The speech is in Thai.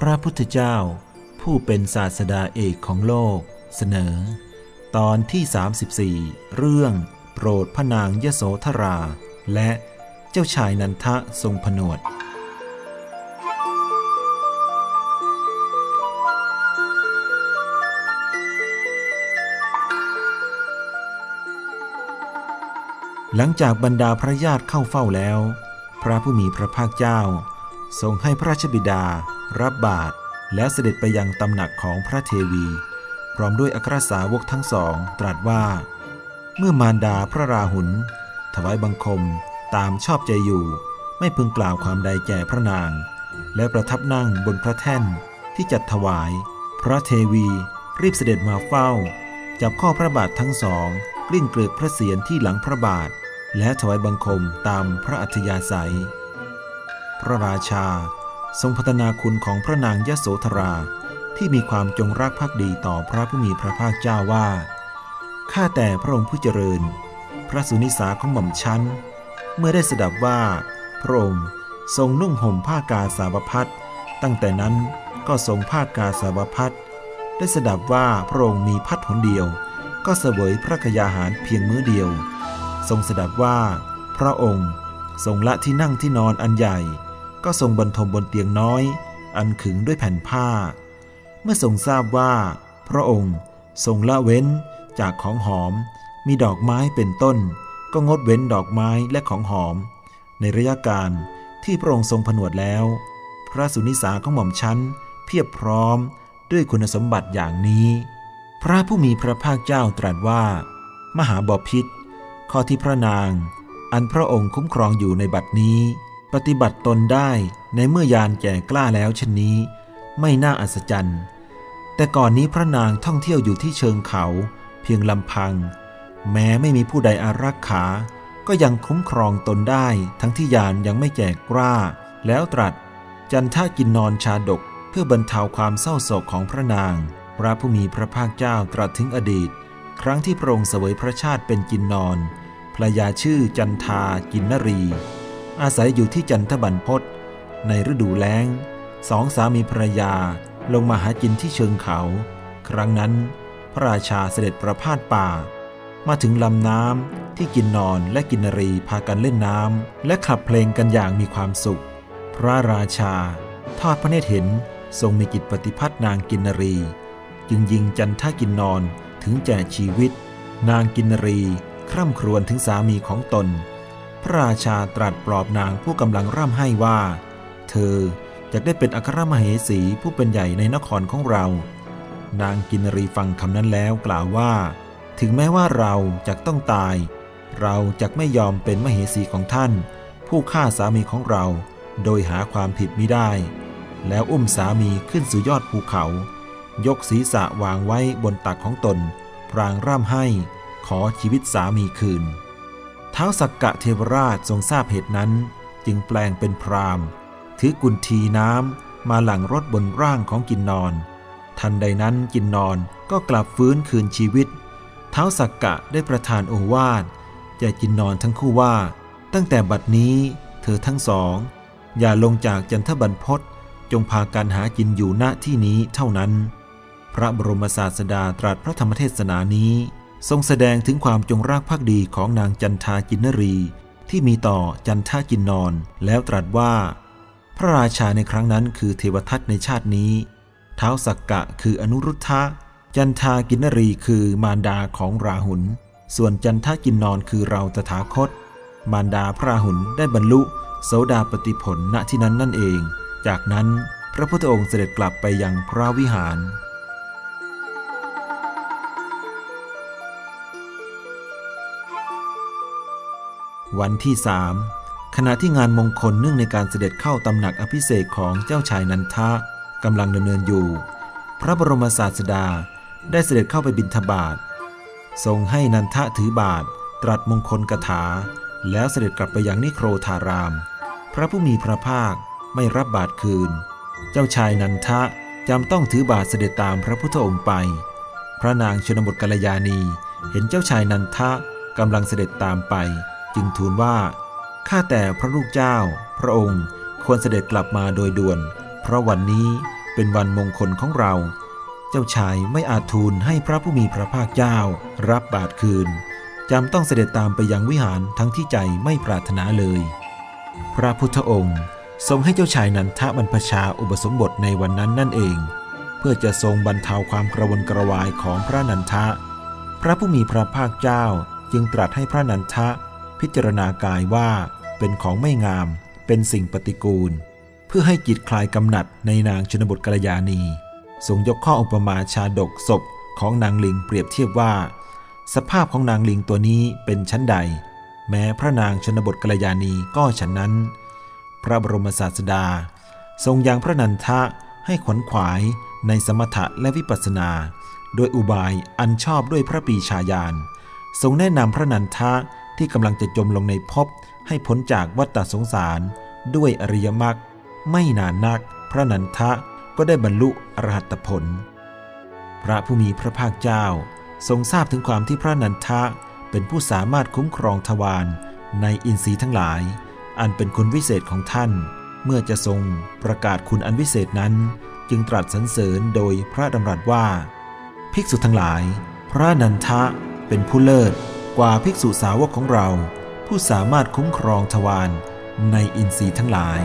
พระพุทธเจ้า ผู้เป็นศาสดาเอกของโลก เสนอ ตอนที่ 34 เรื่องโปรดพระนางยโสธรา และเจ้าชายนันทะทรงผนวดหลังจากบรรดาพระญาติเข้าเฝ้าแล้ว พระผู้มีพระภาคเจ้า ทรงให้พระราชบิดา รับบาตรแล้วเสด็จไปยังตำหนักของพระเทวี พร้อมด้วยอัครสาวกทั้งสองตรัสว่า เมื่อมารดาพระราหุลถวายบังคมตามชอบใจอยู่ ไม่พึงกล่าวความใดแก่พระนาง และประทับนั่งบนพระแท่นที่จัดถวาย พระเทวีรีบเสด็จมาเฝ้า จับข้อพระบาททั้งสองกลิ้งเกลือกพระเศียรที่หลังพระบาท และถวายบังคมตามพระอัธยาศัย พระราชา ทรงพัฒนาคุณของพระนางยโสธรา ที่มีความจงรักภักดีต่อพระผู้มีพระภาคเจ้าว่า ข้าแต่พระองค์ผู้เจริญ พระสุนิสาของหม่อมชั้น เมื่อได้สดับว่า พระองค์ทรงนุ่งห่มผ้ากาสาวพัดตั้งแต่นั้นก็ทรงผ้ากาสาวพัดได้สดับว่าพระองค์มีพัดหนเดียว ก็เสวยพระกยาหารเพียงมื้อเดียว ทรงสดับว่า พระองค์ทรงละที่นั่งที่นอนอันใหญ่ ก็ทรงบรรทมบนเตียงน้อย อันขึงด้วยแผ่นผ้า เมื่อทรงทราบว่า พระองค์ทรงละเว้นจากของหอม มีดอกไม้เป็นต้น ก็งดเว้นดอกไม้และของหอม ในระยะการที่พระองค์ทรงผนวดแล้ว พระสุนิสาของหม่อมชั้น เพียบพร้อมด้วยคุณสมบัติอย่างนี้ พระผู้มีพระภาคเจ้าตรัสว่า มหาบพิษข้อที่พระนาง อันพระองค์คุ้มครองอยู่ในบัดนี้ ปฏิบัติตนได้ในเมื่อยานแก่กล้าแล้วเช่นนี้ ไม่น่าอัศจรรย์ แต่ก่อนนี้พระนางท่องเที่ยวอยู่ที่เชิงเขา เพียงลำพัง แม้ไม่มีผู้ใดอารักขา ก็ยังคุ้มครองตนได้ทั้งที่ยานยังไม่แก่กล้า แล้วตรัส จันทากินนอนชาดกเพื่อบรรเทาความเศร้าโศกของพระนาง พระผู้มีพระภาคเจ้าตรัสถึงอดีต ครั้งที่พระองค์เสวยพระชาติเป็นกินนอนภรรยาชื่อจันทากินนรี อาศัยอยู่ที่จันทบันพศในฤดูแล้งสองสามีภรรยาลงมาหากินที่เชิงเขา ครั้งนั้น พระราชาเสด็จประพาสป่า มาถึงลำน้ำที่กินนอนและกินนรีพากันเล่นน้ำและขับเพลงกันอย่างมีความสุข พระราชา ทอดพระเนตรเห็นทรงมีกิจปฏิพัทนางกินนรี จึงยิงจันทากินนอนถึงแก่ชีวิต นางกินนรี คร่ำครวญถึงสามีของตน ระราชาตรัสปลอบนางผู้กำลังร่ำไห้ว่า เธอจะได้เป็นอัครมเหสีผู้เป็นใหญ่ในนครของเรา นางกินรีฟังคำนั้นแล้วกล่าวว่า ถึงแม้ว่าเราจะต้องตาย เราจะไม่ยอมเป็นมเหสีของท่าน ผู้ฆ่าสามีของเรา โดยหาความผิดไม่ได้ แล้วอุ้มสามีขึ้นสู่ยอดภูเขา ยกศีรษะวางไว้บนตักของตน พรางร่ำไห้ ขอชีวิตสามีคืน ท้าสักกะเทวราชทรงทราบเหตุนั้น จึงแปลงเป็นพรามถือกุนทีน้ำมาหลังรถบนร่างของกินนอน ทันใดนั้นกินนอนก็กลับฟื้นคืนชีวิตเท้าสักกะได้ประทานโอวาทแก่กินนอนทั้งคู่ว่า ตั้งแต่บัดนี้เธอทั้งสอง อย่าลงจากจันทบันพศจงพากันหากินอยู่ณที่นี้เท่านั้น พระบรมศาสดาตรัสพระธรรมเทศนานี้ ทรงแสดงถึงความจงรักภักดีของนางจันทากินนรี ที่มีต่อจันทากินนอน แล้วตรัสว่า พระราชาในครั้งนั้นคือเทวทัตในชาตินี้ เท้าสักกะคืออนุรุทธะ จันทากินนรีคือมารดาของราหุล ส่วนจันทากินนอนคือเราตถาคต มารดาพระราหุลได้บรรลุโสดาปติผลณที่นั้นนั่นเอง จากนั้นพระพุทธองค์เสด็จกลับไปยังพระวิหาร วันที่สามขณะที่งานมงคลเนื่องในการเสด็จเข้าตำหนักอภิเษกของเจ้าชายนันทะกำลังดำเนินอยู่ พระบรมศาสดาได้เสด็จเข้าไปบิณฑบาตทรงให้นันทะถือบาท ตรัสมงคลกถา แล้วเสด็จกลับไปยังนิโครธาราม พระผู้มีพระภาคไม่รับบาทคืน เจ้าชายนันทะจำต้องถือบาทเสด็จตามพระพุทธองค์ไป พระนางชนบทกัลยาณีเห็นเจ้าชายนันทะกำลังเสด็จตามไป จึงทูลว่า ข้าแต่พระลูกเจ้า พระองค์ควรเสด็จกลับมาโดยด่วน เพราะวันนี้เป็นวันมงคลของเรา เจ้าชายไม่อาจทูลให้พระผู้มีพระภาคเจ้า รับบาทคืนจำต้องเสด็จตามไปยังวิหารทั้งที่ใจไม่ปรารถนาเลย พระพุทธองค์ทรงให้เจ้าชายนันทบรรพชาอุปสมบทในวันนั้นนั่นเอง เพื่อจะทรงบรรเทาความกระวนกระวายของพระนันทะ พระผู้มีพระภาคเจ้าจึงตรัสให้พระนันทะ พิจารณากายว่าเป็นของไม่งาม เป็นสิ่งปฏิกูล เพื่อให้จิตคลายกำหนัดในนางชนบทกัลยาณีทรงยกข้ออุปมาชาดกศพของนางลิงเปรียบเทียบว่า สภาพของนางลิงตัวนี้เป็นชั้นใด แม้พระนางชนบทกัลยาณีก็ฉันนั้น พระบรมศาสดา ทรงยังพระนันทะให้ขวนขวายในสมถะและวิปัสสนา โดยอุบายอันชอบด้วยพระปีชาญาณทรงแนะนำพระนันทะ ที่กำลังจะจมลงในภพให้พ้นจากวัฏสงสารด้วยอริยมรรคไม่นานนัก พระนันทะก็ได้บรรลุอรหัตผล พระผู้มีพระภาคเจ้า ทรงทราบถึงความที่พระนันทะเป็นผู้สามารถคุ้มครองทวารในอินทรีย์ทั้งหลาย อันเป็นคุณวิเศษของท่าน เมื่อจะทรงประกาศคุณอันวิเศษนั้น จึงตรัสสรรเสริญโดยพระดำรัสว่า ภิกษุทั้งหลาย พระนันทะเป็นผู้เลิศ กว่าภิกษุสาวกของเรา ผู้สามารถคุ้มครองทวารในอินทรีย์ทั้งหลาย